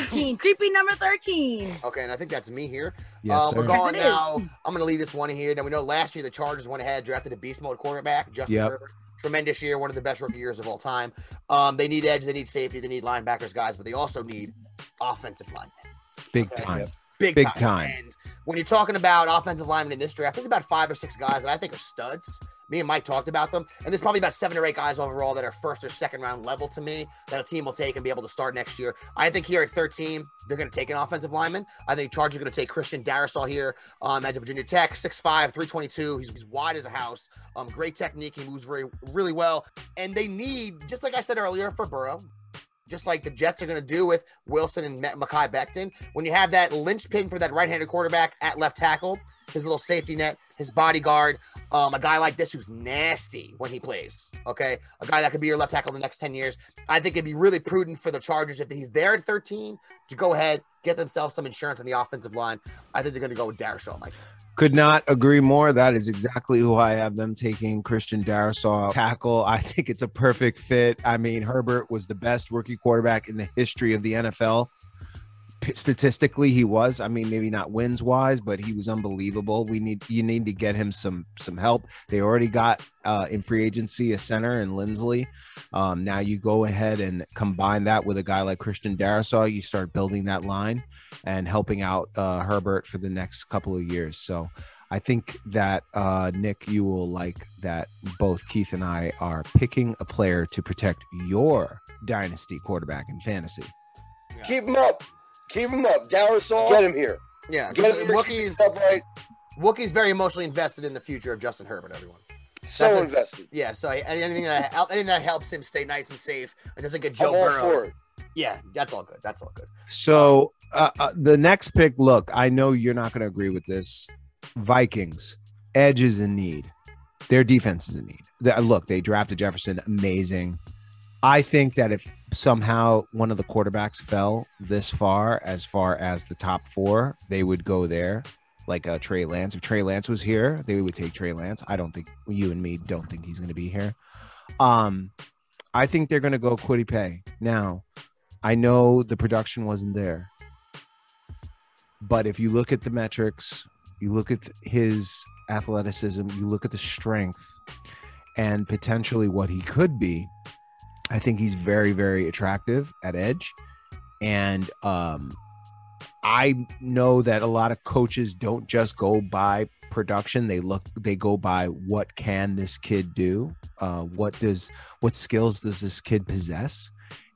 13, creepy number 13. Okay, and I think that's me here. Yes, uh, sir. We're going Yes, it is. now. I'm going to leave this one in here. Now we know last year the Chargers went ahead, drafted a beast mode quarterback, Justin Yep. Herbert. Tremendous year, one of the best rookie years of all time. Um, they need edge, they need safety, they need linebackers, guys, but they also need offensive linemen. Big Okay. time. Big, Big time. time. And when you're talking about offensive linemen in this draft, there's about five or six guys that I think are studs. Me and Mike talked about them, and there's probably about seven or eight guys overall that are first or second round level to me that a team will take and be able to start next year. I think here at 13, they're going to take an offensive lineman. I think Chargers are going to take Christian Darrisaw here, um, at Virginia Tech, 6'5", 322. He's, he's wide as a house. Um, great technique. He moves very, really well. And they need, just like I said earlier, for Burrow, just like the Jets are going to do with Wilson and Mekhi Becton. When you have that linchpin for that right-handed quarterback at left tackle, his little safety net, his bodyguard, um, a guy like this who's nasty when he plays. Okay, a guy that could be your left tackle in the next ten years. I think it'd be really prudent for the Chargers if he's there at 13 to go ahead get themselves some insurance on the offensive line. I think they're going to go with Darrisaw, Mike. Could not agree more. That is exactly who I have them taking. Christian Darrisaw tackle. I think it's a perfect fit. I mean, Herbert was the best rookie quarterback in the history of the NFL. Statistically, he was. I mean, maybe not wins wise, but he was unbelievable. We need you need to get him some some help. They already got uh, in free agency a center in Linsley. Um, now you go ahead and combine that with a guy like Christian Darrisaw. You start building that line and helping out uh, Herbert for the next couple of years. So I think that uh, Nick, you will like that both Keith and I are picking a player to protect your dynasty quarterback in fantasy. Keep him up. Keep him up. Darrisaw, get him here. Yeah, Get just, him here. Wookiee's Keep him. Wookiee's very emotionally invested in the future of Justin Herbert. Everyone. So That's a- invested. Yeah, so anything that anything that helps him stay nice and safe and doesn't get I'm Joe all Burrow. for it. Yeah, that's all good. That's all good. So uh, uh, the next pick, look, I know you're not going to agree with this. Vikings, edge is in need. Their defense is in need. The- look, they drafted Jefferson, amazing. I think that if somehow one of the quarterbacks fell this far, as far as the top four, they would go there, like uh, Trey Lance. If Trey Lance was here, they would take Trey Lance. I don't think you and me don't think he's going to be here. Um, I think they're going to go Kwity Paye. Now, I know the production wasn't there, but if you look at the metrics, you look at his athleticism, you look at the strength, and potentially what he could be, I think he's very, very attractive at edge. And um, I know that a lot of coaches don't just go by production; they look, they go by what can this kid do? Uh, what does, what skills does this kid possess?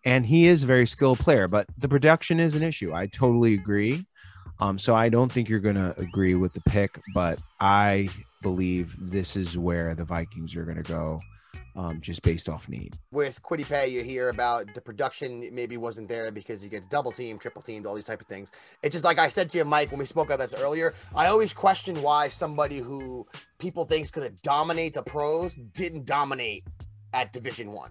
and he is a very skilled player, but the production is an issue. I totally agree. Um, so I don't think you're going to agree with the pick, but I believe this is where the Vikings are going to go, um, just based off need. With Kwity Paye, you hear about the production maybe wasn't there because you get double team, triple teamed, all these type of things. It's just like I said to you, Mike, when we spoke about this earlier. I always question why somebody who people think is going to dominate the pros didn't dominate at Division One.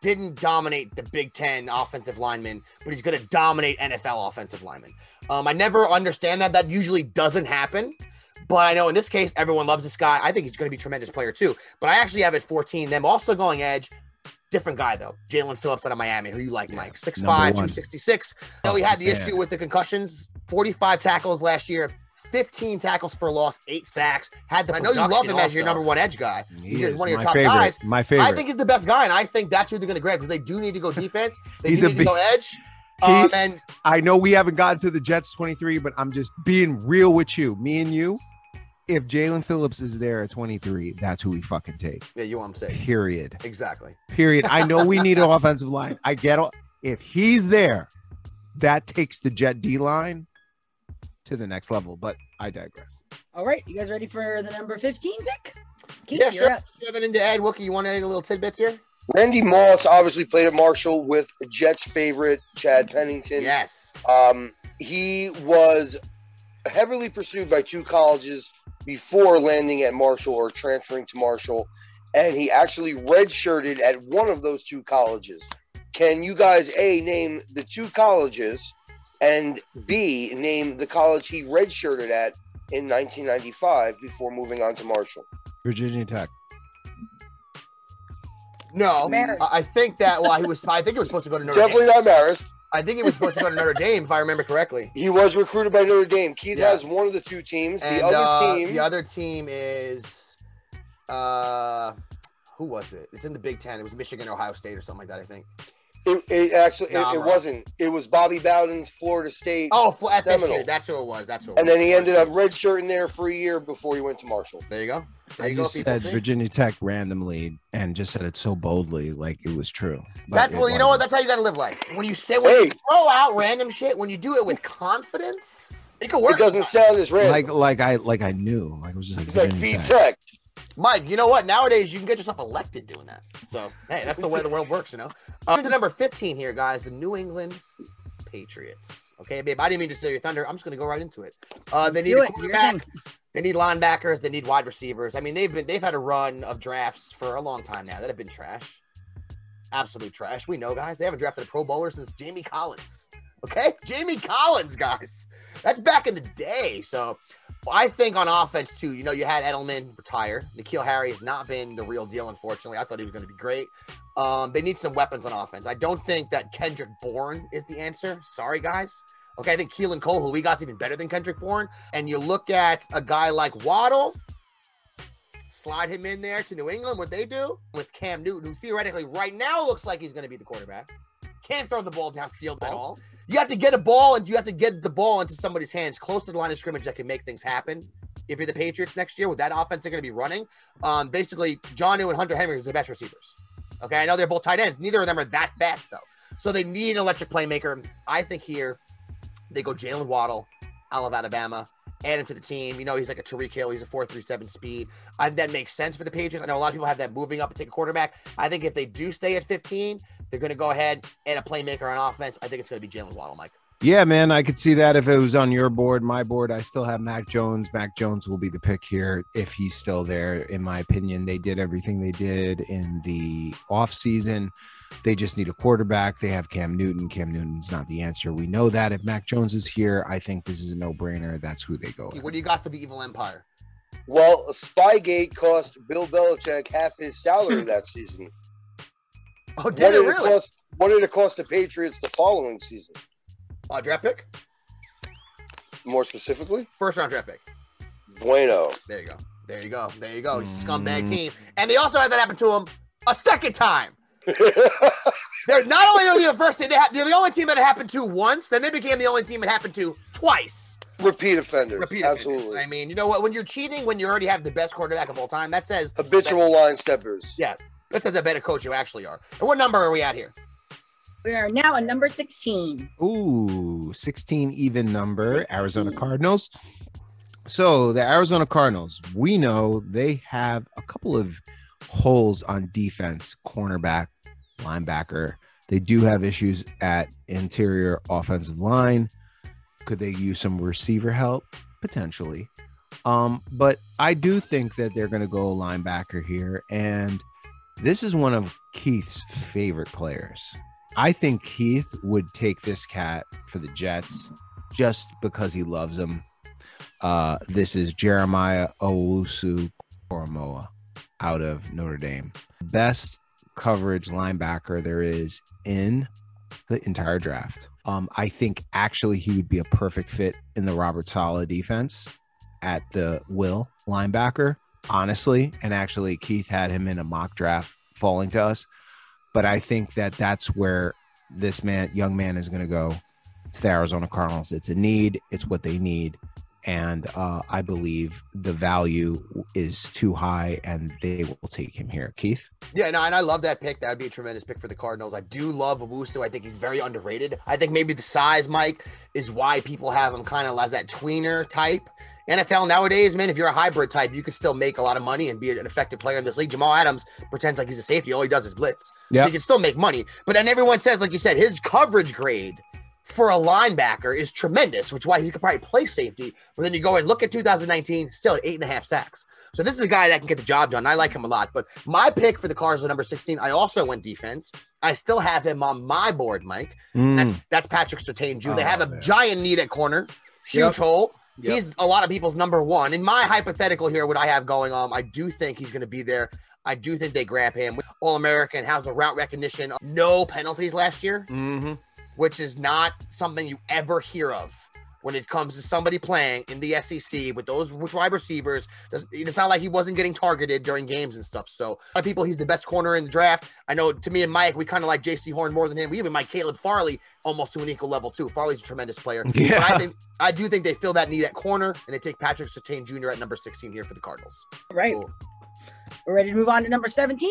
Didn't dominate the Big Ten offensive lineman, but he's going to dominate NFL offensive lineman. Um, I never understand that. That usually doesn't happen. But I know in this case, everyone loves this guy. I think he's going to be a tremendous player too. But I actually have at 14, them also going edge. Different guy though, Jaelan Phillips out of Miami, who you like, Mike, 6'5, Number one. 266. Now we Oh, had the man. issue with the concussions, 45 tackles last year, 15 tackles for loss, eight sacks. Had the I know you love him as your number one edge guy. He He's one of your top favorite. guys. My favorite. I think he's the best guy, and I think that's who they're going to grab because they do need to go defense. They He's do a need big- to go edge. He- Um, and I know we haven't gotten to the Jets 23, but I'm just being real with you. Me and you, if Jaelan Phillips is there at 23, that's who we fucking take. Yeah, you want him to say. Period. Exactly. Period. I know we need an offensive line. I get it. If he's there, that takes the Jet D line to the next level. But I digress. All right, you guys ready for the number 15 pick? Keith, yeah, you're sure. up. Shoving into Ed Wookie, you want any little tidbits here? Randy Moss obviously played at Marshall with Jets favorite Chad Pennington. Yes. Um, he was heavily pursued by two colleges before landing at Marshall or transferring to Marshall, and he actually redshirted at one of those two colleges. Can you guys a name the two colleges, and b name the college he redshirted at in 1995 before moving on to Marshall? Virginia Tech. No, Marist. I I think that. Well, he was. I think he was supposed to go to Notre Definitely Dame. not Marist. I think he was supposed to go to Notre Dame, if I remember correctly. He was recruited by Notre Dame. Keith Yeah. has one of the two teams. And the other uh, team, the other team is, uh, who was it? It's in the Big Ten. It was Michigan, Ohio State, or something like that. I think. it, it actually Nah, it, it wasn't. It was Bobby Bowden's Florida State. Oh, Fl- FSU. That's who it was. That's who. It and was. then he ended up redshirting there for a year before he went to Marshall. There you go. There I you go. just said See? Virginia Tech randomly and just said it so boldly, like it was true. But That's well, you know what? That's how you got to live life. When you say when you throw out random shit, when you do it with confidence, it can work. It doesn't sound as random. like like I like I knew. Like it was just like it's like Virginia V Tech. Tech. Mike, you know what? Nowadays, you can get yourself elected doing that. So, hey, that's the way the world works, you know? Uh, to number 15 here, guys, the New England Patriots. Okay, babe, I didn't mean to steal your thunder. I'm just going to go right into it. Uh, they need Do a it. Do your quarterback. They need linebackers. They need wide receivers. I mean, they've been they've had a run of drafts for a long time now that have been trash, absolute trash. We know, guys. They haven't drafted a Pro Bowler since Jamie Collins. Okay, Jamie Collins, guys. That's back in the day. So, I think on offense too. You know, you had Edelman retire. N'Keal Harry has not been the real deal, unfortunately. I thought he was going to be great. Um, they need some weapons on offense. I don't think that Kendrick Bourne is the answer. Sorry, guys. Okay, I think Keelan Cole, who we got, even better than Kendrick Bourne. And you look at a guy like Waddle, slide him in there to New England. What they do with Cam Newton, who theoretically right now looks like he's going to be the quarterback, can't throw the ball downfield at all. You have to get a ball, and you have to get the ball into somebody's hands close to the line of scrimmage that can make things happen. If you're the Patriots next year, with that offense they're going to be running, um, basically John and Hunter Henry are the best receivers. Okay, I know they're both tight ends. Neither of them are that fast though, so they need an electric playmaker. I think here they go Jaylen Waddle out of Alabama, add him to the team. You know, he's like a Tyreek Hill. He's a 4.37 speed. I, that makes sense for the Patriots. I know a lot of people have that moving up and take a quarterback. I think if they do stay at 15, they're going to go ahead and a playmaker on offense. I think it's going to be Jaylen Waddle, Mike. Yeah, man, I could see that if it was on your board. My board, I still have Mac Jones. Mac Jones will be the pick here if he's still there. In my opinion, they did everything they did in the offseason. They just need a quarterback. They have Cam Newton. Cam Newton's not the answer. We know that. If Mac Jones is here, I think this is a no brainer. That's who they go. with. What do you got for the evil empire? Well, Spygate cost Bill Belichick half his salary that season. Oh, What did it did it really? cost? What did it cost the Patriots the following season? Uh, draft pick? More specifically, First round draft pick. Bueno. There you go. There you go. There you go. He's a scumbag Mm. team. And they also had that happen to them a second time. They're not only are they the first team, they ha- they're the only team that it happened to once, then they became the only team it happened to twice. Repeat offenders. Repeat offenders. Absolutely. I mean, you know what? When you're cheating, when you already have the best quarterback of all time, that says Habitual line steppers. Yeah, that says a better coach you actually are. And what number are we at here? We are now at number 16. Ooh, 16 even number, Arizona Cardinals. So the Arizona Cardinals, we know they have a couple of holes on defense, cornerback, linebacker. They do have issues at interior offensive line. Could they use some receiver help? Potentially. Um, but I do think that they're going to go linebacker here. And this is one of Keith's favorite players. I think Keith would take this cat for the Jets just because he loves him. Uh, this is Jeremiah Owusu Koramoah out of Notre Dame. Best coverage linebacker there is in the entire draft. Um, I think actually he would be a perfect fit in the Robert Saleh defense at the will linebacker, honestly. And actually, Keith had him in a mock draft falling to us but I think that that's where this man, young man, is going to go to the Arizona Cardinals. It's a need. It's what they need, and uh, I believe the value is too high, and they will take him here. Keith, Yeah, no, and I love that pick. That would be a tremendous pick for the Cardinals. I do love Owusu. I think he's very underrated. I think maybe the size, Mike, is why people have him kind of as that tweener type. NFL nowadays, man, if you're a hybrid type, you can still make a lot of money and be an effective player in this league. Jamal Adams pretends like he's a safety. All he does is blitz. Yeah. So he can still make money. But then everyone says, like you said, his coverage grade for a linebacker is tremendous, which is why he could probably play safety. But then you go and look at 2019, still at eight and a half sacks. So this is a guy that can get the job done. I like him a lot. But my pick for the Cardinals at number 16, I also went defense. I still have him on my board, Mike. That's Mm. that's Patrick Surtain Jr. they Oh, have a man. giant need at corner, huge Yep. hole. Yep. He's a lot of people's number one. In my hypothetical here, what I have going on, I do think he's going to be there. I do think they grab him. All American has the route recognition, no penalties last year, Mm-hmm. Which is not something you ever hear of when it comes to somebody playing in the SEC with those wide receivers. It's not like he wasn't getting targeted during games and stuff. So, a lot of people, he's the best corner in the draft. I know to me and Mike, we kind of like Jaycee Horn more than him. We even like Caleb Farley almost to an equal level, too. Farley's a tremendous player. Yeah. But I think I do think they fill that need at corner, and they take Patrick Surtain Jr. at number 16 here for the Cardinals. Right. Cool. We're ready to move on to number 17.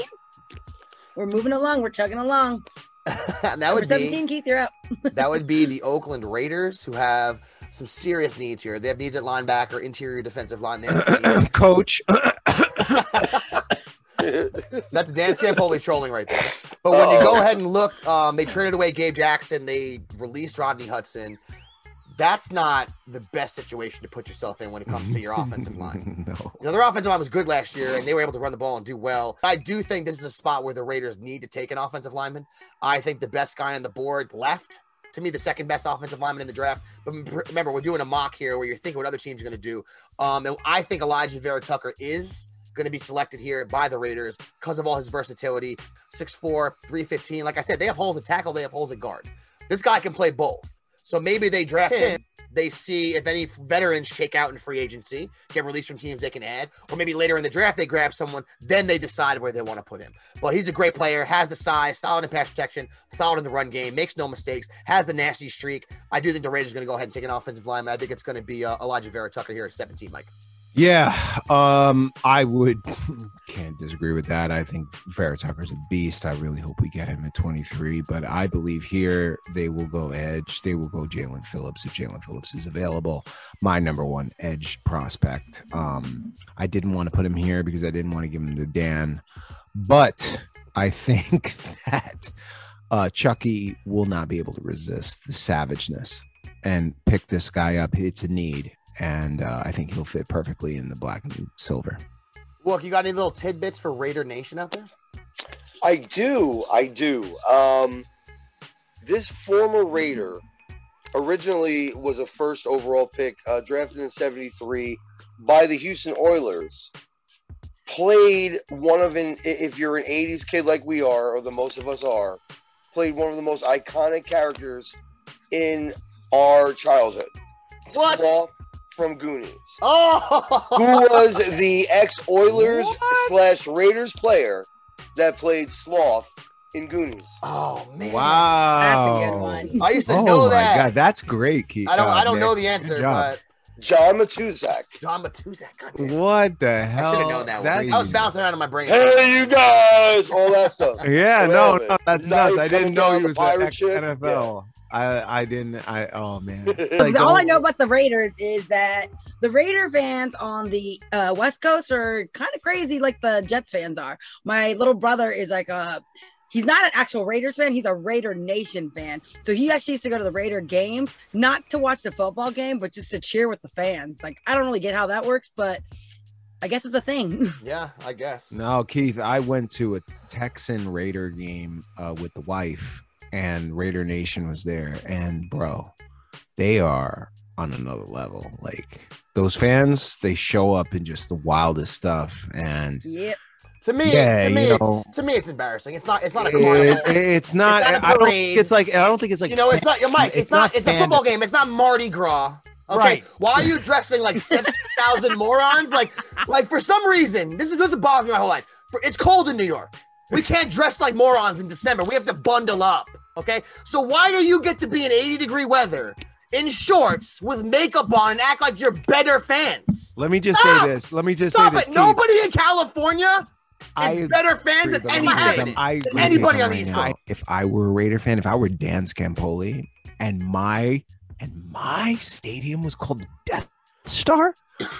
We're moving along. We're chugging along. that number would be 17, Keith, you're up. that would be the Oakland Raiders, who have some serious needs here. They have needs at linebacker, interior defensive line. They have needs- Coach, That's Dan Stampoli trolling right there. But when you go ahead and look, um, they traded away Gabe Jackson. They released Rodney Hudson. That's not the best situation to put yourself in when it comes to your offensive line. no. You know, their offensive line was good last year, and they were able to run the ball and do well. I do think this is a spot where the Raiders need to take an offensive lineman. I think the best guy on the board left. To me, the second best offensive lineman in the draft. But remember, we're doing a mock here where you're thinking what other teams are going to do. Um, and I think Alijah Vera Tucker is going to be selected here by the Raiders because of all his versatility. 6'4, 315. Like I said, they have holes at tackle, they have holes at guard. This guy can play both. So maybe they draft him. They see if any veterans shake out in free agency, get released from teams they can add, or maybe later in the draft they grab someone, then they decide where they want to put him. But he's a great player, has the size, solid in pass protection, solid in the run game, makes no mistakes, has the nasty streak. I do think the Raiders are going to go ahead and take an offensive lineman. I think it's going to be uh, Alijah Vera Tucker here at 17, Mike. Yeah, um, I would can't disagree with that. I think Vera Tucker's a beast. I really hope we get him at 23, but I believe here they will go edge. They will go Jaelan Phillips if Jaelan Phillips is available. My number one edge prospect. Um, I didn't want to put him here because I didn't want to give him to Dan, but I think that uh, Chucky will not be able to resist the savageness and pick this guy up. It's a need and uh, I think he'll fit perfectly in the black and silver. Look, you got any little tidbits for Raider Nation out there? I do. I do. Um, this former Raider originally was a first overall pick, uh, drafted in 73 by the Houston Oilers. Played one of an if you're an 80s kid like we are, or the most of us are, played one of the most iconic characters in our childhood. What? Sloth from Goonies Oh, who was the ex Oilers slash Raiders player that played Sloth in Goonies. Oh man! Wow, That's a good one. I used to oh know my that. god, that's great, Keith. I don't. uh, I don't Nick. know the answer, but John Matuszak. John Matuszak. What the I hell? should have known that. That's- I was bouncing around in my brain. Hey, you guys! All that stuff. Yeah, no, no, that's Now nuts. I didn't know down he was an ex ship? NFL. I I didn't. I oh man. Like, all I know about the Raiders is that the Raider fans on the uh, West Coast are kind of crazy, like the Jets fans are. My little brother is like a. He's not an actual Raiders fan. He's a Raider Nation fan. So he actually used to go to the Raider games, not to watch the football game, but just to cheer with the fans. Like I don't really get how that works, but I guess it's a thing. Yeah, I guess. No, Keith, I went to a Texan Raider game uh, with the wife, and Raider Nation was there. And bro, they are on another level. Like those fans, they show up in just the wildest stuff. And yep. To me, Yeah, to me, you it's, know. to me, it's embarrassing. It's not. It's not a it- carnival. it's not. It's not a I don't it's like. I don't think it's like. you know, it's not. You're Mike. It's, not. It's a football game. It's not Mardi Gras. Okay. Right. Why are you dressing like seven thousand morons? Like, like for some reason, this is this has bothered me my whole life. For it's cold in New York. We can't dress like morons in December. We have to bundle up. Okay. So why do you get to be in 80 degree weather in shorts with makeup on and act like you're better fans. Let me just Stop! say this. Let me just Stop say this. it. Keith. Nobody in California is better fans than but let any me tell you fan. something. I with anybody on the East. Coast. If I were a Raider fan, if I were Dan Scampoli, and my and my stadium was called Death Star,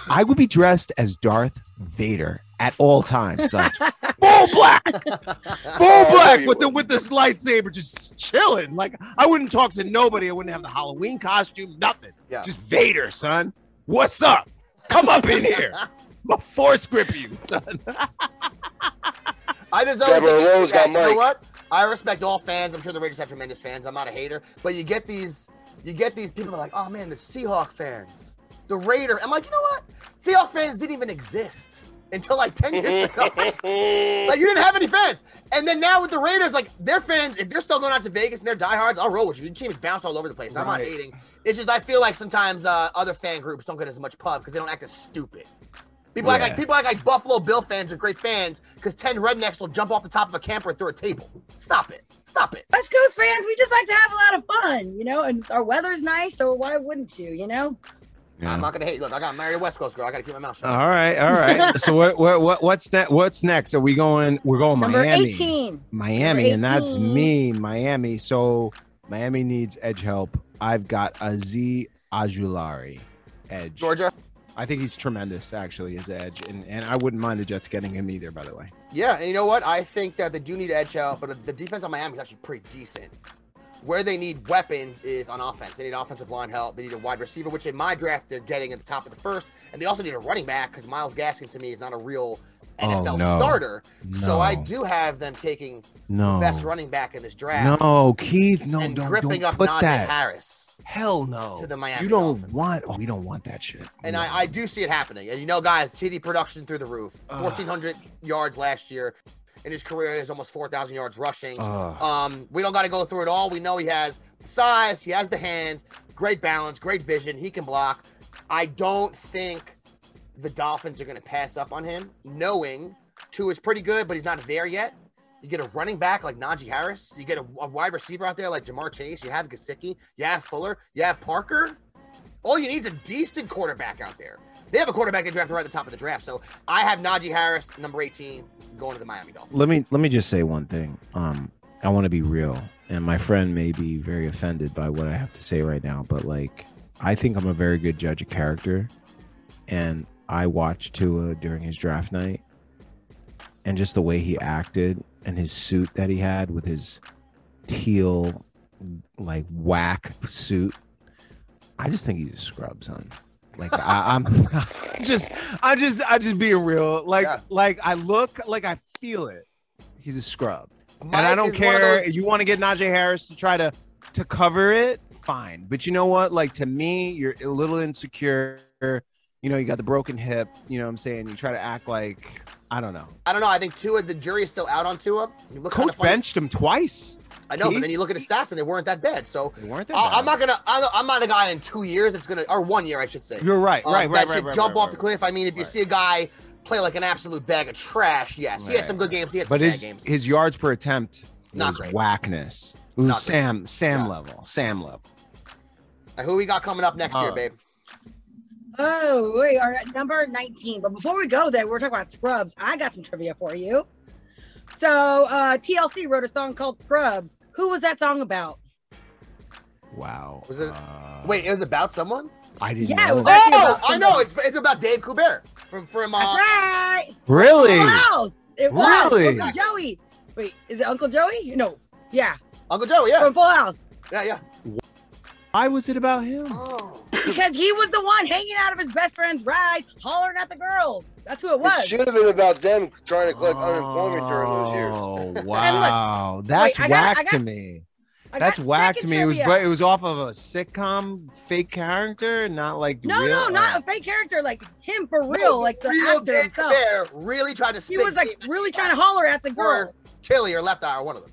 I would be dressed as Darth Vader at all times, son. Full black, full oh, black with the with this lightsaber, just chilling. Like I wouldn't talk to nobody. I wouldn't have the Halloween costume, nothing. Yeah. Just Vader, son. What's up? Come up in here. I'm force grip you, son. I just always Deborah Rose that, got you know what? I respect all fans. I'm sure the Raiders have tremendous fans. I'm not a hater, but you get these, you get these people that are like, oh man, the Seahawk fans, the Raider. I'm like, you know what? Seahawk fans didn't even exist until like 10 years ago. like you didn't have any fans, and then now with the Raiders, like their fans, if they're still going out to Vegas and they're diehards, I'll roll with you. Your is bounced all over the place. I'm not hating. It's just I feel like sometimes uh, other fan groups don't get as much pub because they don't act as stupid. People act Yeah. like people act like Buffalo Bill fans are great fans because ten rednecks will jump off the top of a camper through a table. Stop it! Stop it! West Coast fans, we just like to have a lot of fun, you know, and our weather's nice, so why wouldn't you, you know? I'm not gonna hate. Look, I got married a West Coast girl. I gotta keep my mouth shut. All right, all right. so what, what, what, what's that? What's next? Are we going? We're going Number Miami, 18. Miami, Number and that's me, Miami. So Miami needs edge help. I've got Azeez Ojulari, edge. Georgia. I think he's tremendous, actually, as edge, and and I wouldn't mind the Jets getting him either. By the way, Yeah, and you know what? I think that they do need edge help, but the defense on Miami is actually pretty decent. Where they need weapons is on offense. They need offensive line help. They need a wide receiver, which in my draft they're getting at the top of the first, and they also need a running back because Myles Gaskin to me is not a real NFL Oh, no. starter. So I do have them taking no, the best running back in this draft no, Keith, no, and don't, gripping don't up put Najee that. Harris. Hell no. to the Miami You don't Dolphins. want. Oh, we don't want that shit. And No. I, I do see it happening. And you know, guys, TD production through the roof. 1,400 yards last year. In his career, is almost 4,000 yards rushing. Ugh. Um, we don't got to go through it all. We know he has size, he has the hands, great balance, great vision. He can block. I don't think the Dolphins are going to pass up on him, knowing two is pretty good, but he's not there yet. You get a running back like Najee Harris. You get a, a wide receiver out there like Ja'Marr Chase. You have Gesicki. You have Fuller. You have Parker. All you need is a decent quarterback out there. They have a quarterback they drafted right at the top of the draft. So I have Najee Harris, number 18, going to the Miami Dolphins. let me let me just say one thing. Um, I want to be real, and my friend may be very offended by what I have to say right now, but like, I think I'm a very good judge of character, and I watched Tua during his draft night, and just the way he acted and his suit that he had with his teal, like whack suit. I just think he's a scrub, son. Like I, I'm just, I just, I just being real. Like, Yeah. like I look, like I feel it. He's a scrub, and I don't is one of care. those- You want to get Najee Harris to try to to cover it, fine. But you know what? Like to me, you're a little insecure. You know, you got the broken hip. You know what I'm saying? You try to act like I don't know. I don't know. I think Tua, the jury is still out on Tua. Coach benched him twice. I know, but then you look at his stats and they weren't that bad. So They weren't that I- bad. I'm not gonna. I'm I'm not a guy in two years that's gonna, or one year, I should say. You're right, um, right, right, that right, should right, jump right, off right, the cliff. I mean, if you see a guy play like an absolute bag of trash, yes, he had some good games. He had some But bad his games. his yards per attempt Not was great. whackness. It was Not great. Sam Sam Yeah. level. Sam level. Uh, Who we got coming up next year, Uh, babe? Oh, we are at number 19. But before we go there, we're talking about Scrubs. I got some trivia for you. So uh TLC wrote a song called Scrubs. Who was that song about? Wow. Was it- Uh, Wait, it was about someone. I didn't Yeah, it was Oh, about I know. It's it's about Dave Kubert from from. Uh, That's right. Really? Full House. It was Really? Uncle Joey. Wait, is it Uncle Joey? No. Yeah, Uncle Joe. Yeah, from Full House. yeah, yeah. Why was it about him? Oh, Because he was the one hanging out of his best friend's ride, hollering at the girls. That's who it was. It should have been about them trying to collect unemployment during those years. Oh wow, that's Wait, I got- whack got- to me. I That's got whack to second me. It was but it was off of a sitcom fake character, not like No, real. no, not uh, a fake character, like him for real, like the real actor Dave himself. Kubert really tried to. He was like really trying to holler at the Or girls. Chili or Left Eye, or one of them.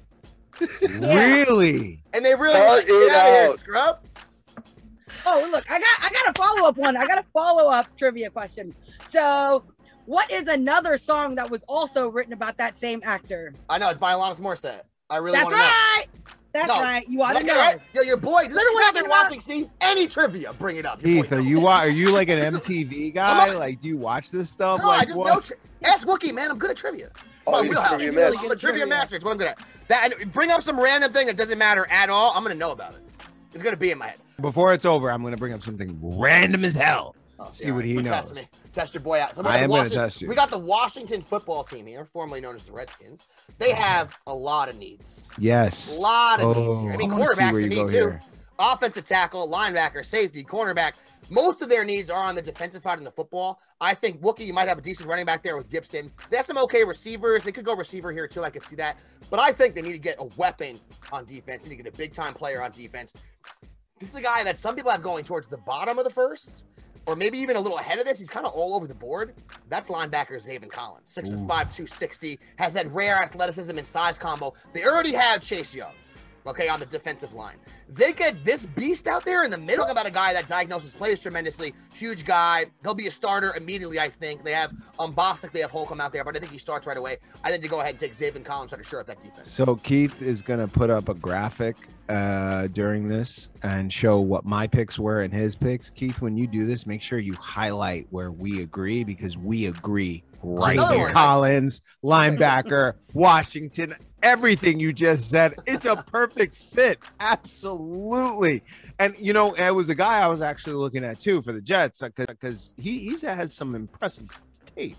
really. And they really Cut like, get it out of here, scrub. Oh, look, I got I got a follow up one. I got a follow up trivia question. So, what is another song that was also written about that same actor? I know it's by Alanis Morissette. I really That's want to know. right. That's No. right. You ought to know. right? Yo, your boy. Does anyone out there watching see any trivia? Bring it up. Your Keith, boy are you are you like an MTV guy? not- Like, do you watch this stuff? No, I like, just what? know. Tri- Ask Wookie, man. I'm good at trivia. Oh, my he's a wheelhouse. trivia I'm master. a trivia Trivia. master. It's what I'm good at. That and bring up some random thing that doesn't matter at all. I'm gonna know about it. It's gonna be in my head. Before it's over, I'm gonna bring up something random as hell. Oh, See what he knows. Test me. Test your boy out. So we I got the am gonna Washington- test you. We got the Washington football team here, formerly known as the Redskins. They have a lot of needs. Yes. A lot of oh, needs here. I mean, oh, wanna quarterbacks need too. here. Offensive tackle, linebacker, safety, cornerback. Most of their needs are on the defensive side in the football. I think Wookie, you might have a decent running back there with Gibson. They have some okay receivers. They could go receiver here too. I could see that. But I think they need to get a weapon on defense. They need to get a big time player on defense. This is a guy that some people have going towards the bottom of the first, or maybe even a little ahead of this. He's kind of all over the board. That's linebacker Zaven Collins, six foot five, 260, has that rare athleticism and size combo. They already have Chase Young okay, on the defensive line. They get this beast out there in the middle about a guy that diagnosis plays tremendously. Huge guy. He'll be a starter immediately, I think. They have um Bostic, they have Holcomb out there, but I think he starts right away. I think to go ahead and take Zaven Collins, try to shore up that defense. So Keith is gonna put up a graphic uh during this and show what my picks were and his picks. Keith, when you do this, make sure you highlight where we agree because we agree right here. Collins, linebacker, Washington, everything you just said. It's a perfect fit. Absolutely. And you know, it was a guy I was actually looking at too for the Jets because he he's has some impressive tape.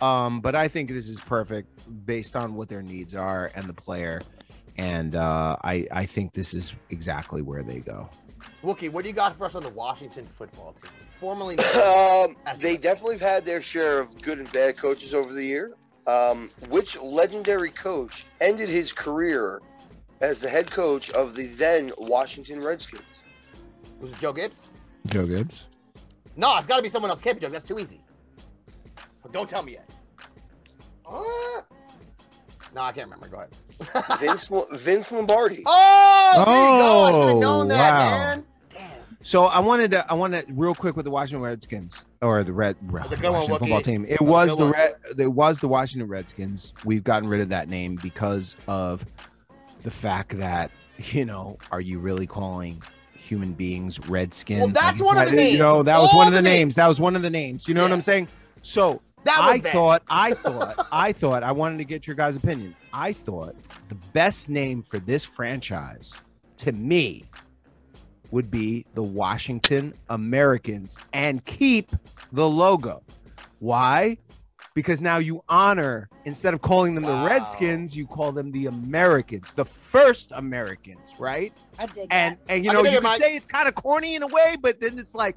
Um, but I think this is perfect based on what their needs are and the player. And uh, I I think this is exactly where they go. Wookie, what do you got for us on the Washington football team? Formerly Um, as the they definitely have had their share of good and bad coaches over the year. Um, which legendary coach ended his career as the head coach of the then Washington Redskins? Was it Joe Gibbs? Joe Gibbs. No, it's got to be someone else. Can't be Joe. That's too easy. Don't tell me yet. Uh, no, I can't remember. Go ahead. Vince Vince Lombardi. Oh, there you go. I should have Oh, known that, wow. man. Damn. So I wanted to I want to real quick with the Washington Redskins or the Red That's a good one, Washington football Wookie. team. It That's a was the one. Red it was the Washington Redskins. We've gotten rid of that name because of the fact that you know, are you really calling human beings Redskins? Well, that's Like, one of the that- names. You know, that was All one of the the names. names. That was one of the names. You know what I'm saying? So That I bad. thought, I thought, I thought, I wanted to get your guys' opinion. I thought the best name for this franchise to me would be the Washington Americans and keep the logo. Why? Because now you honor, instead of calling them Wow. the Redskins, you call them the Americans, the first Americans, right? I dig And that. and you know, you might- say it's kind of corny in a way, but then it's like,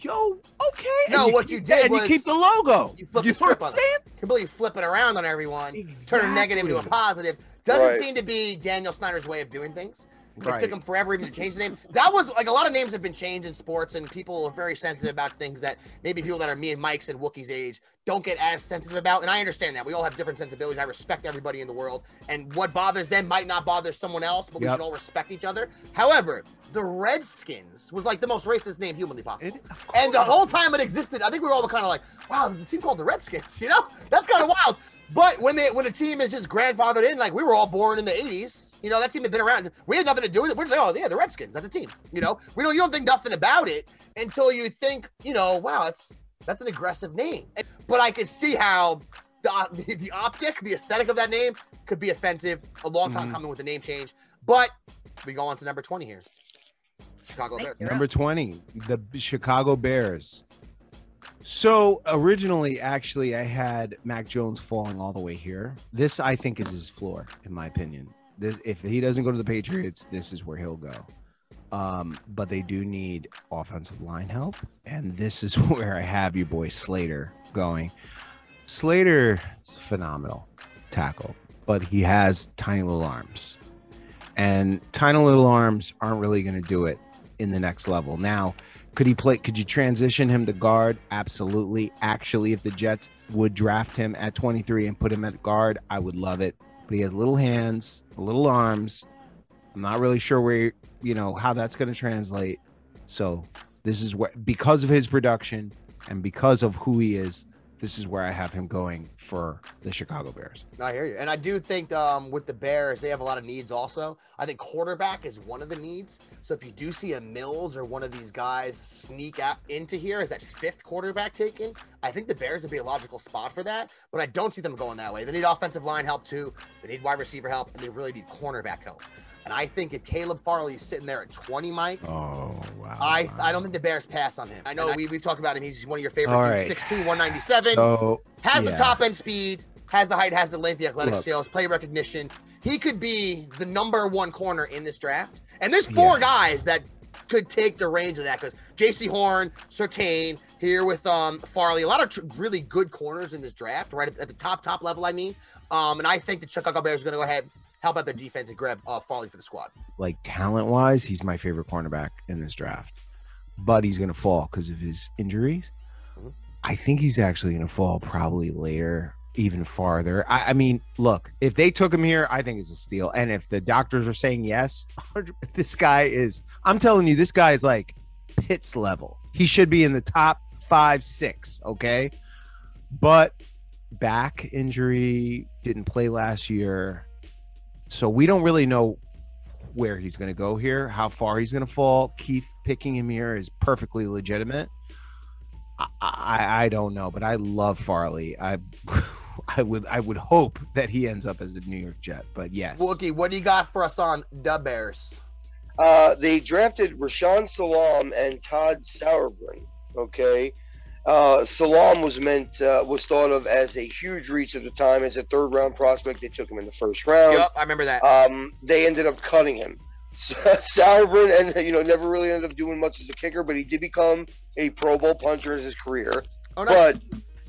yo, okay. and No, what you keep- did and was you keep the logo. you flip know the script on I'm? Completely flip it around on everyone. Turn a negative into a positive. Doesn't Right. seem to be Daniel Snyder's way of doing things. It Right. took him forever even to change the name. That was like a lot of names have been changed in sports, and people are very sensitive about things that maybe people that are me and Mike's and Wookie's age don't get as sensitive about. And I understand that. We all have different sensibilities. I respect everybody in the world, and what bothers them might not bother someone else, but we Yep. should all respect each other. However, the Redskins was like the most racist name humanly possible. It- And the whole time it existed, I think we were all kind of like, wow, there's a team called the Redskins, you know? That's kind of wild. But when they when a team is just grandfathered in, like we were all born in the 80s, you know, that team had been around. We had nothing to do with it. We're just like, oh yeah, the Redskins, that's a team. You know, we don't you don't think nothing about it until you think, you know, wow, that's that's an aggressive name. But I could see how the, the, the optic, the aesthetic of that name could be offensive. A long time Mhm. coming with the name change. But we go on to number 20 here. Chicago Bears. Number 20, the Chicago Bears. So originally, actually, I had Mac Jones falling all the way here. This, I think, is his floor, in my opinion. This, if he doesn't go to the Patriots, this is where he'll go. Um, but they do need offensive line help, and this is where I have your boy Slater going. Slater phenomenal tackle, but he has tiny little arms, and tiny little arms aren't really going to do it in the next level. Now, could he play? Could you transition him to guard? Absolutely. Actually, if the Jets would draft him at 23 and put him at guard, I would love it. But he has little hands, little arms. I'm not really sure where you know how that's going to translate. So this is what because of his production and because of who he is, this is where I have him going for the Chicago Bears. I hear you. And I do think um, with the Bears, they have a lot of needs also. I think quarterback is one of the needs. So if you do see a Mills or one of these guys sneak out into here as that fifth quarterback taken, I think the Bears would be a logical spot for that. But I don't see them going that way. They need offensive line help too. They need wide receiver help, and they really need cornerback help. And I think if Caleb Farley is sitting there at 20, Mike, Oh wow! I I don't think the Bears pass on him. I know we, we've talked about him. He's one of your favorite. All dudes, right. 6'2", 197 so has the top end speed, has the height, has the length, the athletic Look. skills, play recognition. He could be the number one corner in this draft. And there's four guys that could take the range of that because Jaycee Horn, Surtain, here with um Farley, a lot of tr- really good corners in this draft, right at, at the top top level. I mean, um, and I think the Chicago Bears are going to go ahead, help out their defense, and grab uh, Farley for the squad. like talent wise, he's my favorite cornerback in this draft. But he's gonna fall because of his injuries. Mhm. I think he's actually gonna fall probably later, even farther. I, I mean, look, if they took him here, I think it's a steal. And if the doctors are saying yes, this guy is. I'm telling you, this guy is like Pitts level. He should be in the top five, six. Okay, but back injury didn't play last year, so we don't really know where he's going to go here, how far he's going to fall. Keith picking him here is perfectly legitimate. I, I I don't know, but I love Farley. I I would I would hope that he ends up as a New York Jet. But yes, Wookie, what do you got for us on the Bears? Uh, they drafted Rashaan Salaam and Todd Sauerbrun. Okay, uh, Salaam was meant uh, was thought of as a huge reach at the time as a third round prospect. They took him in the first round. Yep, I remember that. Um, they ended up cutting him. Sauerbrun and you know never really ended up doing much as a kicker, but he did become a Pro Bowl puncher in his career. oh, nice. But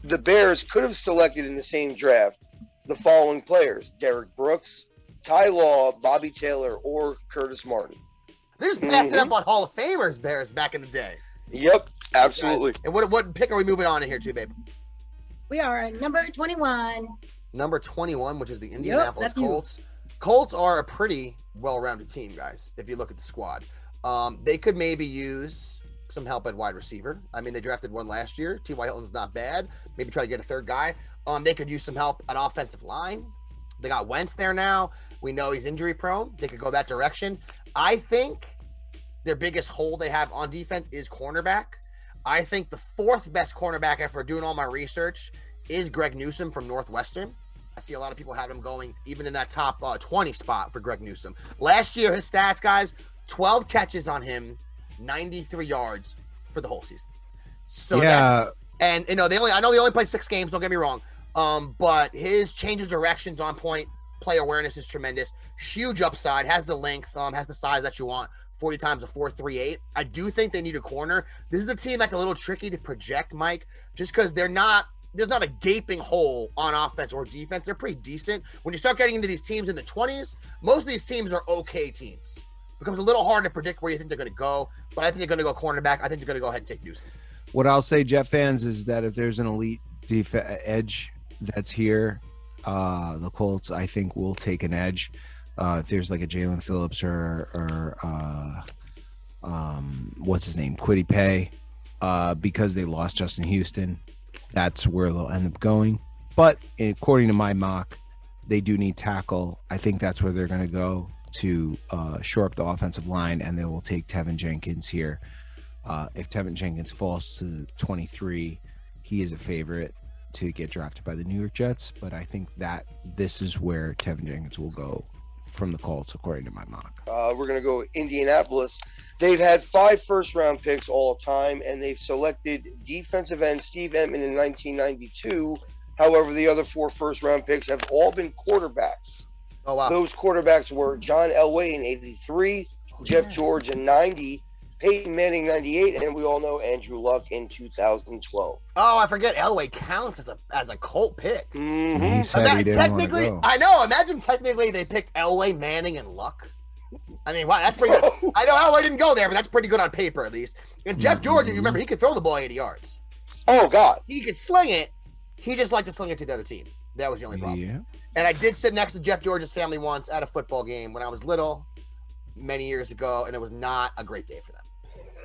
the Bears could have selected in the same draft the following players: Derrick Brooks, Ty Law, Bobby Taylor, or Curtis Martin. They're just passing Mhm. up on Hall of Famers, Bears, back in the day. Yep, absolutely. And what what pick are we moving on to here to, babe? We are at number 21. Number 21, which is the Indianapolis that's you. Colts. Colts are a pretty well-rounded team, guys. If you look at the squad, um, they could maybe use some help at wide receiver. I mean, they drafted one last year. T.Y. Hilton's not bad. Maybe try to get a third guy. Um, they could use some help at offensive line. They got Wentz there now. We know he's injury prone. They could go that direction. I think their biggest hole they have on defense is cornerback. I think the fourth best cornerback after doing all my research is Greg Newsome from Northwestern. I see a lot of people have him going even in that top uh, 20 spot for Greg Newsome. Last year, his stats, guys 12 catches on him, 93 yards for the whole season. So that's yeah, and you know, they only I know they only played six games, don't get me wrong. Um, but his change of directions on point, play awareness is tremendous. Huge upside, has the length, um, has the size that you want. 40 times a 438. I do think they need a corner. This is a team that's a little tricky to project, Mike, just because they're not there's not a gaping hole on offense or defense. They're pretty decent. When you start getting into these teams in the 20s, most of these teams are okay teams. It becomes a little hard to predict where you think they're going to go, but I think they're going to go cornerback. I think they're going to go ahead and take Newsome. what I'll say, Jet fans, is that if there's an elite def- edge that's here, uh, the Colts, I think, will take an edge. Uh, if there's like a Jaelan Phillips or or uh, um, what's his name, Kwity Paye, uh, because they lost Justin Houston, that's where they'll end up going. But according to my mock, they do need tackle. I think that's where they're going to go to uh, shore up the offensive line, and they will take Teven Jenkins here. Uh, if Teven Jenkins falls to 23, he is a favorite to get drafted by the New York Jets. But I think that this is where Teven Jenkins will go from the Colts, according to my mock. Uh, we're going to go Indianapolis. They've had five first round picks all time, and they've selected defensive end Steve Emtman in 1992. However, the other four first round picks have all been quarterbacks. Oh wow. Those quarterbacks were John Elway in 83, Jeff George in 90, Peyton Manning 98, and we all know Andrew Luck in 2012. Oh, I forget. Elway counts as a as a cult pick. Mhm. He said he didn't want to technically, go. I know. Imagine technically they picked Elway, Manning, and Luck. I mean, wow, that's pretty good. I know Elway didn't go there, but that's pretty good on paper at least. And Jeff George, if you remember, he could throw the ball 80 yards. Oh, God. He could sling it. He just liked to sling it to the other team. That was the only problem. Yeah. And I did sit next to Jeff George's family once at a football game when I was little, many years ago, and it was not a great day for them.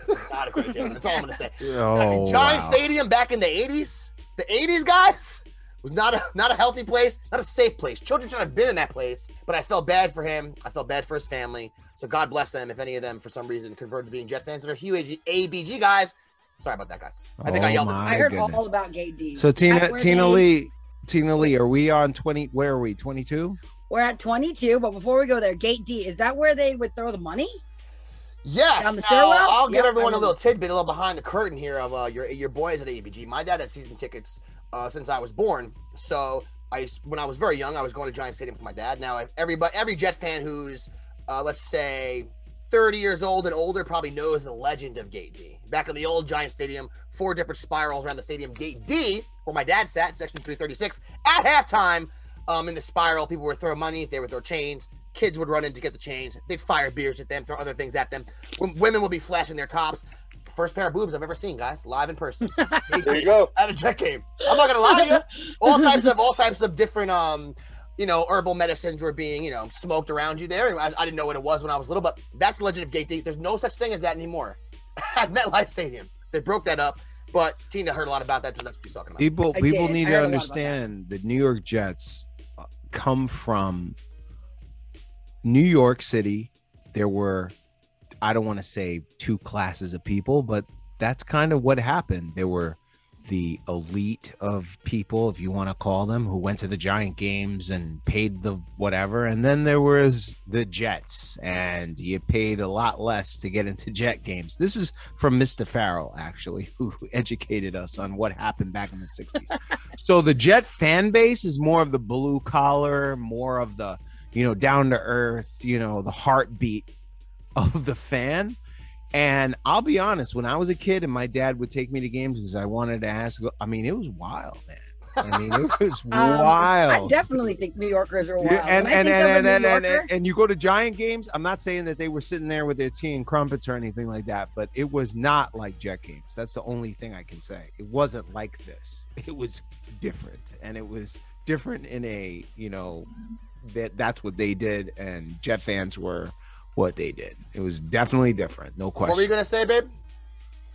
It was not a great day. That's all I'm going to say. Oh, Giant wow. Stadium back in the 80s. The 80s, guys, was not a not a healthy place, not a safe place. Children should have been in that place, but I felt bad for him. I felt bad for his family. So God bless them if any of them, for some reason, converted to being Jet fans that are huge ABG guys. Sorry about that, guys. I think I Oh yelled. at my I heard goodness. all about Gate D. So Tina Tina they- Lee Tina Lee, are we on 20 where are we? 22? We're at 22, but before we go there, Gate D, is that where they would throw the money? Yes, Down the stairwell? I'll give Yep, everyone a little tidbit, a little behind the curtain here of uh, your your boys at ABG. My dad has season tickets uh, since I was born, so I when I was very young, I was going to Giant Stadium with my dad. Now, everybody, every Jet fan who's uh, let's say 30 years old and older probably knows the legend of Gate D. Back in the old Giant Stadium, four different spirals around the stadium. Gate D, where my dad sat, section 336, at halftime. Um, in the spiral, people would throw money, they would throw chains. Kids would run in to get the chains. They'd fire beers at them, throw other things at them. W- women would be flashing their tops. First pair of boobs I've ever seen, guys, live in person. There you go. At a jet game. I'm not gonna lie to you. All types of all types of different um, you know, herbal medicines were being, you know, smoked around you there. I, I didn't know what it was when I was little, but that's the legend of Gate D. There's no such thing as that anymore at MetLife Stadium. They broke that up. But Tina heard a lot about that, so that's what she's talking about. People I people did. need to heard a lot about that. understand the New York Jets uh, come from New York City. There were I don't want to say two classes of people, but that's kind of what happened. There were the elite of people, if you want to call them, who went to the giant games and paid the whatever. And then there was the Jets, and you paid a lot less to get into jet games. This is from Mr. Farrell, actually, who educated us on what happened back in the 60s. so the Jet fan base is more of the blue collar, more of the, you know, down to earth, you know, the heartbeat of the fan. And I'll be honest, when I was a kid and my dad would take me to games because I wanted to ask, I mean, it was wild, man. I mean, it was Um, I definitely think New Yorkers are wild. Yeah, and and and, and, and, and, and you go to giant games. I'm not saying that they were sitting there with their tea and crumpets or anything like that, but it was not like jet games. That's the only thing I can say. It wasn't like this. It was different, and it was different in a you know that that's what they did, and Jet fans were what they did. It was definitely different, no question. What were you gonna say, babe?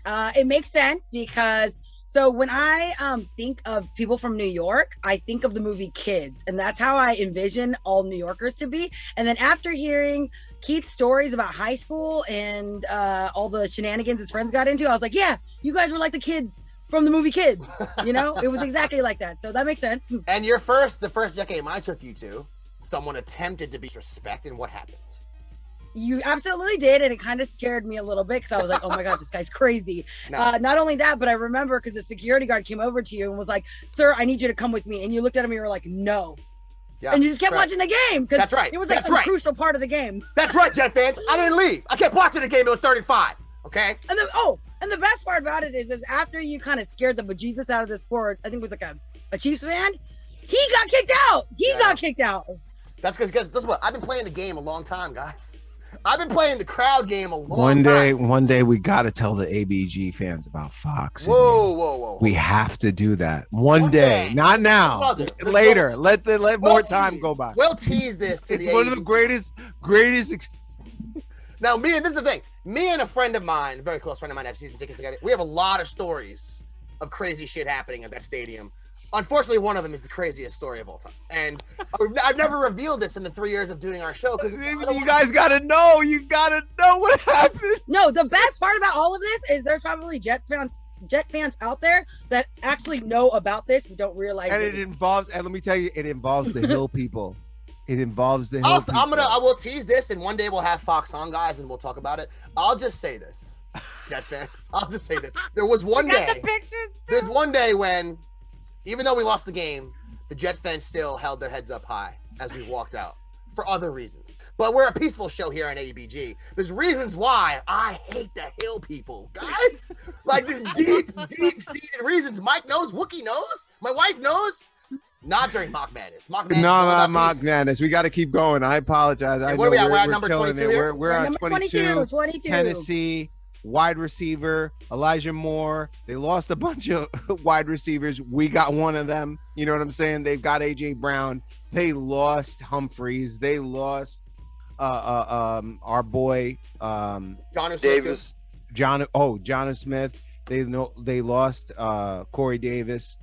Uh, it makes sense because so when I um, think of people from New York, I think of the movie Kids, and that's how I envision all New Yorkers to be. And then after hearing Keith's stories about high school and uh, all the shenanigans his friends got into, I was like, yeah, you guys were like the kids from the movie Kids. You know, it was exactly like that. So that makes sense. And your first, the first jet game I took you to, someone attempted to be disrespect, and what happened? You absolutely did, and it kind of scared me a little bit because I was like, "Oh my god, this guy's crazy." No. Uh, not only that, but I remember because the security guard came over to you and was like, "Sir, I need you to come with me," and you looked at him and you were like, "No," Yeah, and you just kept right. watching the game because That's right. it was like That's a right. crucial part of the game. That's right, Jet fans. I didn't leave. I kept watching the game. It was 35. Okay. And then, oh, and the best part about it is, is after you kind of scared the bejesus out of this poor, I think it was like a, a Chiefs fan, he got kicked out. He Yeah. got kicked out. That's because guess this what I've been playing the game a long time, guys. I've been playing the crowd game a long time. One day, time. one day, we got to tell the ABG fans about Fox. Whoa, whoa, whoa. We have to do that one, One day, day. not now. Later, let the let We'll more time tease- go by. We'll tease this to it's one of the greatest, greatest. Ex- Now, me and this is the thing. Me and a friend of mine, a very close friend of mine, have season tickets together. We have a lot of stories of crazy shit happening at that stadium. Unfortunately, one of them is the craziest story of all time, and I've- I've never revealed this in the three years of doing our show because you guys got to know. You got to know what happened. No, the best part about all of this is there's probably Jets fans, Jet fans out there that actually know about this and don't realize And it. it involves, and let me tell you, it involves the hill people. It involves the hill I'll, people. I'm gonna, I will tease this, and one day we'll have Fox on, guys, and we'll talk about it. I'll just say this, Jet fans. I'll just say this. There was one day. There's one day when, even though we lost the game, the Jet fans still held their heads up high as we walked out for other reasons. But we're a peaceful show here on ABG. There's reasons why I hate the Hill people, guys. like this deep, deep seated reasons. Mike knows, Wookie knows, my wife knows. Not during Mock Madness. Mock Madness. No, not Mock peace. Madness. We got to keep going. I apologize. I Hey, know what are we at? we're, We're at number killing 22 it. here? We're, we're on Number 22. 22, 22. Tennessee wide receiver Elijah Moore. They lost a bunch of wide receivers. We got one of them. You know what I'm saying? They've got AJ Brown. They lost Humphries. They lost uh, uh um our boy um John Davis. John oh Jonnu Smith. They know they lost uh Corey Davis.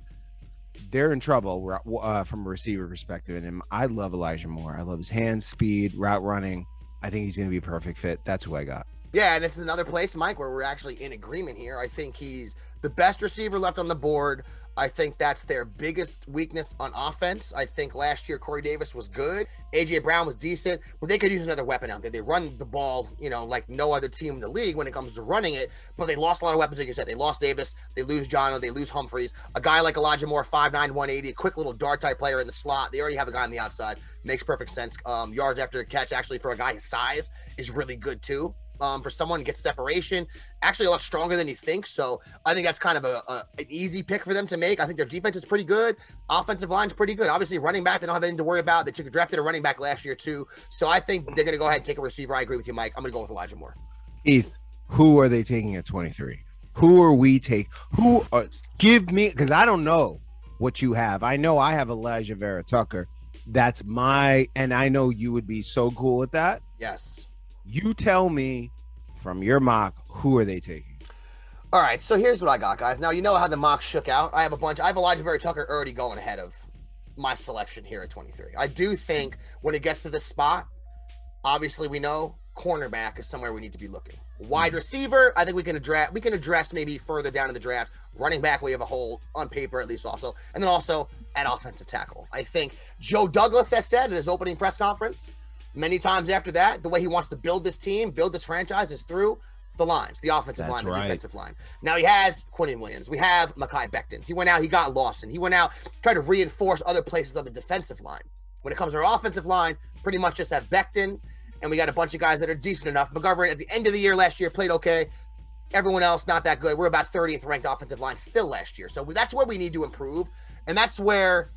they're in trouble uh, from a receiver perspective. And I love Elijah Moore. I love his hands, speed, route running. I think he's going to be a perfect fit. That's who I got. Yeah, and it's another place, Mike, where we're actually in agreement here. I think he's the best receiver left on the board. I think that's their biggest weakness on offense. I think last year Corey Davis was good. AJ Brown was decent, but they could use another weapon out there. They run the ball, you know, like no other team in the league when it comes to running it. But they lost a lot of weapons, like you said. They lost Davis, they lose John, they lose Humphries. A guy like Elijah Moore, 5'9", 180, a quick little dart type player in the slot. They already have a guy on the outside. Makes perfect sense. Um, yards after catch, actually, for a guy his size, is really good too um, for someone to get separation. Actually, a lot stronger than you think. So I think that's kind of a, a, an easy pick for them to make. I think their defense is pretty good. Offensive line's pretty good. Obviously, running back, they don't have anything to worry about. They took a drafted a running back last year too. So I think they're going to go ahead and take a receiver. I agree with you, Mike. I'm going to go with Elijah Moore. Heath, who are they taking at 23? Who are we take? Who are give me because I don't know what you have. I know I have Alijah Vera Tucker. That's my and I know you would be so cool with that. Yes. You tell me from your mock, who are they taking? All right, so here's what I got, guys. Now you know how the mock shook out. I have a bunch. I have Alijah Vera Tucker already going ahead of my selection here at 23. I do think when it gets to this spot, obviously we know cornerback is somewhere we need to be looking. Wide mm-hmm. receiver, I think we can address we can address maybe further down in the draft. Running back, we have a hole on paper at least also, and then also at offensive tackle. I think Joe Douglas has said in his opening press conference many times after that, the way he wants to build this team, build this franchise is through the lines, the offensive That's line, the right. defensive line. Now he has Quinnen Williams. We have Mekhi Becton. He went out, he got lost, and he went out, tried to reinforce other places on the defensive line. When it comes to our offensive line, pretty much just have Becton, and we got a bunch of guys that are decent enough. McGovern at the end of the year last year played okay. Everyone else not that good. We're about 30th ranked offensive line still last year. So that's where we need to improve. And that's where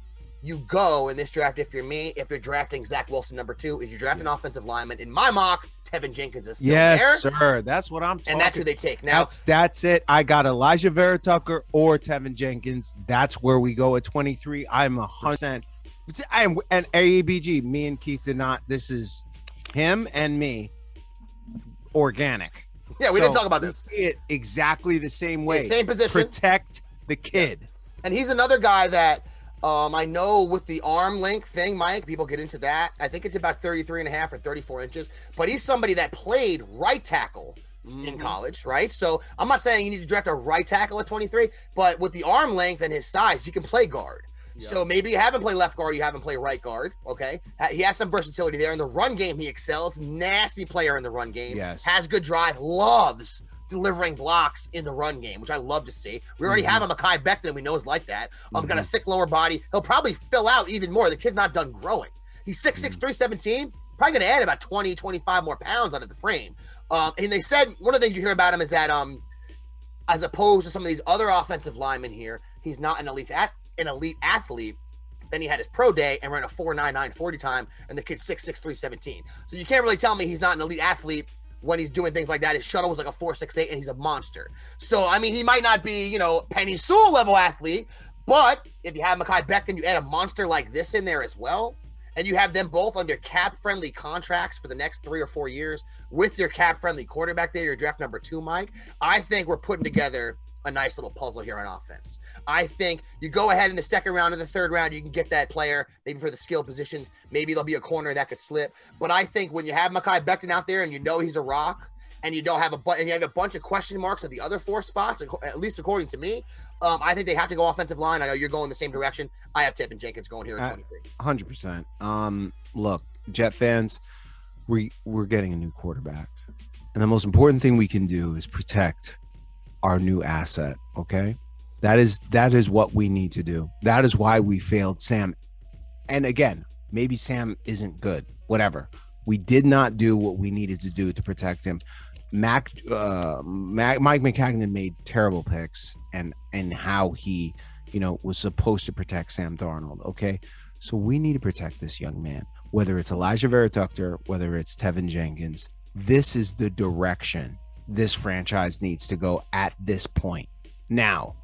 you go in this draft if you're me, if you're drafting Zach Wilson number two, is you draft an offensive lineman. In my mock, Teven Jenkins is still yes, there. sir. That's what I'm talking. And that's who they take. Now that's that's it. I got Alijah Vera Tucker or Teven Jenkins. That's where we go at 23. I'm a hundred percent. And AEBG. Me and Keith did not. This is him and me. Organic. Yeah, we So didn't talk about this. see it exactly the same way. same position. Protect the kid. And he's another guy that um, I know with the arm length thing, Mike, people get into that. I think it's about 33 and a half or 34 inches, but he's somebody that played right tackle Mm-hmm. in college, right? So I'm not saying you need to draft a right tackle at 23, but with the arm length and his size, you can play guard. So maybe you haven't played left guard, you haven't played right guard. Okay. He has some versatility there. In the run game, he excels. Nasty player in the run game. Yes. Has good drive, loves delivering blocks in the run game, which I love to see. We already Mhm. have a Mekhi Becton, we know is like that. Um, got a Mhm. thick lower body. He'll probably fill out even more. The kid's not done growing. He's 6'6, 317. Probably going to add about 20, 25 more pounds onto the frame. Um, and they said one of the things you hear about him is that um, as opposed to some of these other offensive linemen here, he's not an elite at an elite athlete. Then he had his pro day and ran a 4.99 40 time, and the kid's 6'6, 317. So you can't really tell me he's not an elite athlete when he's doing things like that. His shuttle was like a 4.68, and he's a monster. So I mean, he might not be, you know, Penei Sewell level athlete, but if you have Mekhi Becton, you add a monster like this in there as well, and you have them both under cap friendly contracts for the next three or four years with your cap friendly quarterback there, your draft number two, Mike. I think we're putting together a nice little puzzle here on offense. I think you go ahead in the second round or the third round, you can get that player maybe for the skill positions. Maybe there'll be a corner that could slip. But I think when you have Mekhi Becton out there and you know he's a rock, and you don't have a bu- and you have a bunch of question marks at the other four spots, at least according to me, um, I think they have to go offensive line. I know you're going the same direction. I have Teven Jenkins going here at Uh, 23. hundred percent. Um, look, Jet fans, we we're getting a new quarterback, and the most important thing we can do is protect our new asset. Okay, that is that is what we need to do. That is why we failed Sam. And again, maybe Sam isn't good. Whatever. We did not do what we needed to do to protect him. Mac, uh, Mike Maccagnan made terrible picks, and and how he, you know, was supposed to protect Sam Darnold. Okay, so we need to protect this young man, whether it's Alijah Vera Tucker, whether it's Teven Jenkins. This is the direction this franchise needs to go at this point. Now,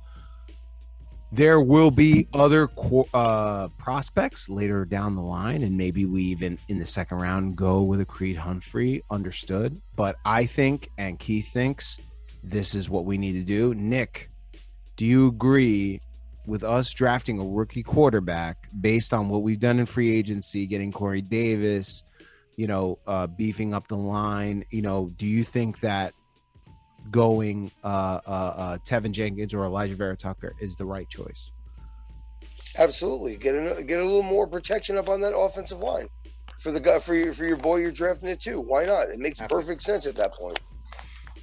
there will be other uh, prospects later down the line, and maybe we even in the second round go with a Creed Humphrey. Understood, but I think, and Keith thinks, this is what we need to do. Nick, do you agree with us drafting a rookie quarterback based on what we've done in free agency, getting Corey Davis, you know, uh, beefing up the line, you know, do you think that going uh, uh, uh, Teven Jenkins or Alijah Vera Tucker is the right choice? Absolutely, get a, get a little more protection up on that offensive line for the guy for your for your boy you're drafting it too. Why not? It makes perfect sense at that point.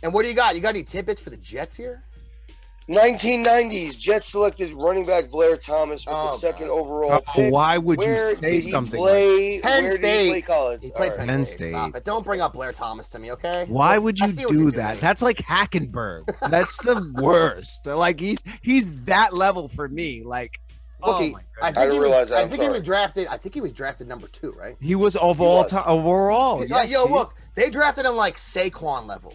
And what do you got? You got any tidbits for the Jets here? 1990s Jets selected running back Blair Thomas with Oh, the second God. overall Oh, pick. why would you Where say did he something like Play, Penn where State. Did he play college? He played All Penn, right. Penn State. State. Stop it. Don't bring up Blair Thomas to me, okay? Why would you do that? doing. That's like Hackenberg. That's the worst. Like he's he's that level for me. Like oh Bookie, my I, think I didn't he was- realize that. I I'm think he was drafted. I think he was drafted number two, right? he was of He all time overall. Uh, Yes, yo, he- look, they drafted him like Saquon level,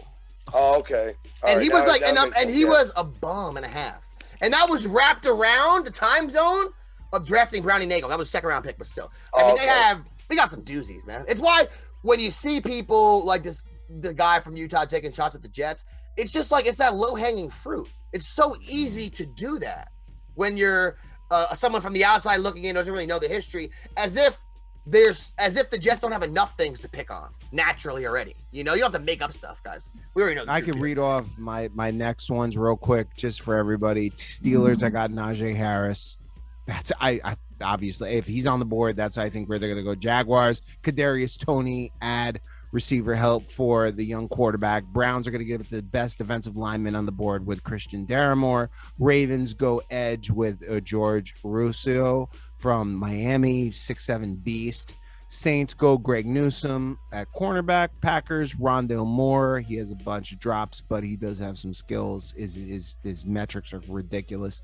Oh, okay. All and right, he was that- like, that and, um, and sense, he yeah. was a bum and a half, and that was wrapped around the time zone of drafting Browning Nagle. That was a second round pick, but still, I Oh, mean, they have they got some doozies, man. It's why when you see people like this, the guy from Utah taking shots at the Jets, it's just like it's that low hanging fruit. It's so easy to do that when you're uh, someone from the outside looking in doesn't really know the history, as if there's as if the Jets don't have enough things to pick on naturally already. You know, you don't have to make up stuff, guys. We already know. I truth can here. read off my my next ones real quick, just for everybody. Steelers, I got Najee Harris. That's I, I obviously if he's on the board, that's I think where they're gonna go. Jaguars, Kadarius Toney, add receiver help for the young quarterback. Browns are gonna give it the best defensive lineman on the board with Christian Barmore. Ravens go edge with uh, George Rousseau from Miami, six seven beast. Saints go Greg Newsome at cornerback. Packers Rondale Moore. He has a bunch of drops, but he does have some skills. His his his metrics are ridiculous.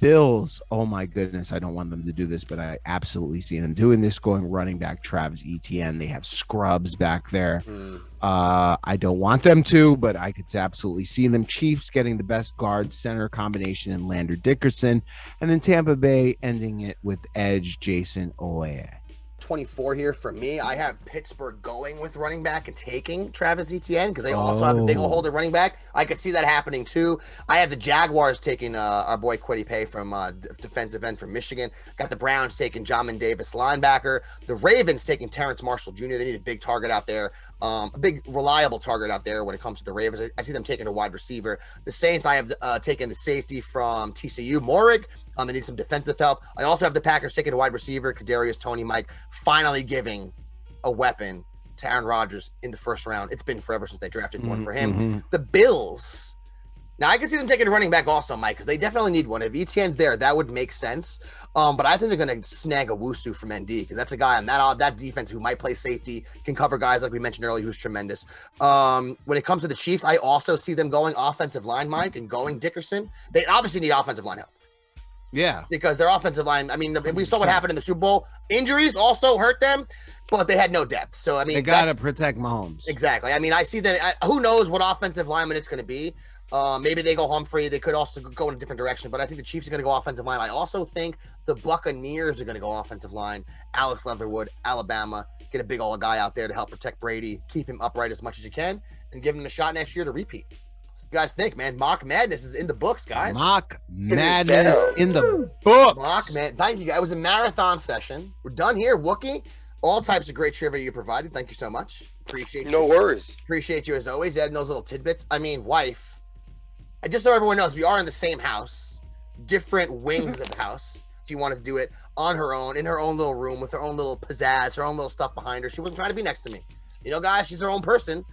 Bills. Oh my goodness, I don't want them to do this, but I absolutely see them doing this. Going running back Travis Etienne. They have scrubs back there. Mm. Uh, I don't want them to, but I could absolutely see them. Chiefs getting the best guard center combination in Landon Dickerson, and then Tampa Bay ending it with edge Jayson Oweh. 24 here for me. I have Pittsburgh going with running back and taking Travis Etienne because they also have a big Oh. old holder running back. I could see that happening too. I have the Jaguars taking uh, our boy Kwity Paye from uh, defensive end from Michigan. Got the Browns taking Jamin Davis linebacker. The Ravens taking Terrace Marshall Jr. They need a big target out there, um, a big reliable target out there when it comes to the Ravens. I, I see them taking a wide receiver. The Saints, I have uh, taken the safety from TCU, Moehrig. Um, they need some defensive help. I also have the Packers taking a wide receiver, Kadarius Toney Mike, finally giving a weapon to Aaron Rodgers in the first round. It's been forever since they drafted one for him. Mhm. The Bills. Now I can see them taking a running back also, Mike, because they definitely need one. If Etienne's there, that would make sense. Um, but I think they're going to snag Owusu from ND because that's a guy on that that defense who might play safety, can cover guys like we mentioned earlier, who's tremendous. Um, when it comes to the Chiefs, I also see them going offensive line, Mike, and going Dickerson. They obviously need offensive line help Yeah. because their offensive line. I mean, the, we saw what happened in the Super Bowl. Injuries also hurt them, but they had no depth. So I mean, They got to protect Mahomes. exactly. I mean, I see that. I, who knows what offensive lineman it's going to be? Uh, maybe they go Humphrey. They could also go in a different direction, but I think the Chiefs are going to go offensive line. I also think the Buccaneers are going to go offensive line. Alex Leatherwood, Alabama, get a big old guy out there to help protect Brady, keep him upright as much as you can, and give him a shot next year to repeat. You guys think, man? Mock Madness is in the books, guys. Mock madness in the books. Mock man, thank you. guys. It was a marathon session. We're done here, Wookie. All types of great trivia you provided. Thank you so much. Appreciate you. No worries. Appreciate you as always, adding those little tidbits. I mean, wife. I just so everyone knows, we are in the same house, different wings of the house. She wanted to do it on her own, in her own little room, with her own little pizzazz, her own little stuff behind her. She wasn't trying to be next to me. You know, guys, she's her own person.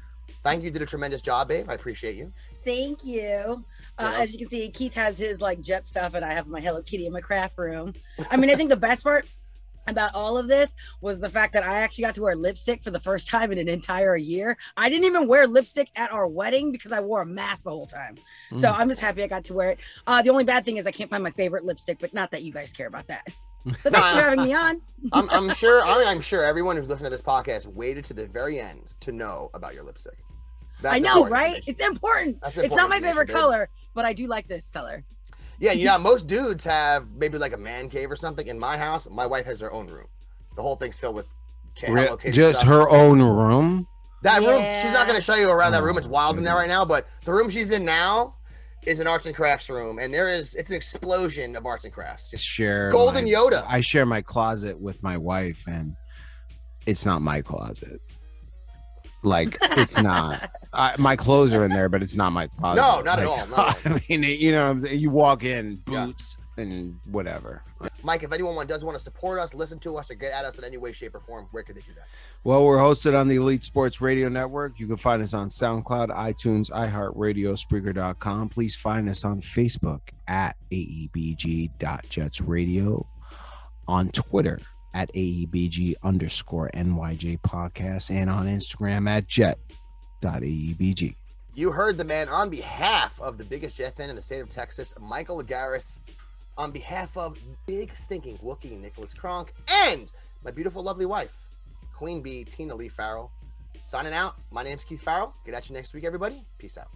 Thank you. You did a tremendous job, babe. I appreciate you. Thank you. Uh, Yeah. As you can see, Keith has his like jet stuff, and I have my Hello Kitty in my craft room. I mean, I think the best part about all of this was the fact that I actually got to wear lipstick for the first time in an entire year. I didn't even wear lipstick at our wedding because I wore a mask the whole time. So Mm. I'm just happy I got to wear it. Uh, the only bad thing is I can't find my favorite lipstick, but not that you guys care about that. So thanks for having me on. I'm, I'm sure. I'm, I'm sure everyone who's listening to this podcast waited to the very end to know about your lipstick. That's I know, right? It's important. That's it's not my favorite information, color, but I do like this color. Yeah, you know, most dudes have maybe like a man cave or something. In my house, my wife has her own room. The whole thing's filled with ca- Re- just stuff. her own room. That room, she's not going to show you around that room. It's Oh, wild in there right now, but the room she's in now is an arts and crafts room, and there is it's an explosion of arts and crafts. Just share Golden my- Yoda. I share my closet with my wife, and it's not my closet. Like it's not. I, my clothes are in there, but it's not my closet. No, not at all, not I mean, you know, you walk in boots and whatever. Mike, if anyone does want to support us, listen to us, or get at us in any way, shape, or form, where could they do that? Well, we're hosted on the Elite Sports Radio Network. You can find us on SoundCloud, iTunes, iHeartRadio, Spreaker.com. Please find us on Facebook at AEBG.jetsradio, on Twitter at AEBG underscore NYJ podcast, and on Instagram at jet.aebg. You heard the man on behalf of the biggest Jet fan in the state of Texas, Michael Agaris, on behalf of big stinking Wookie Nicholas Kronk, and my beautiful, lovely wife, Queen Bee Tina Lee Farrell. Signing out. My name's Keith Farrell. Get at you next week, everybody. Peace out.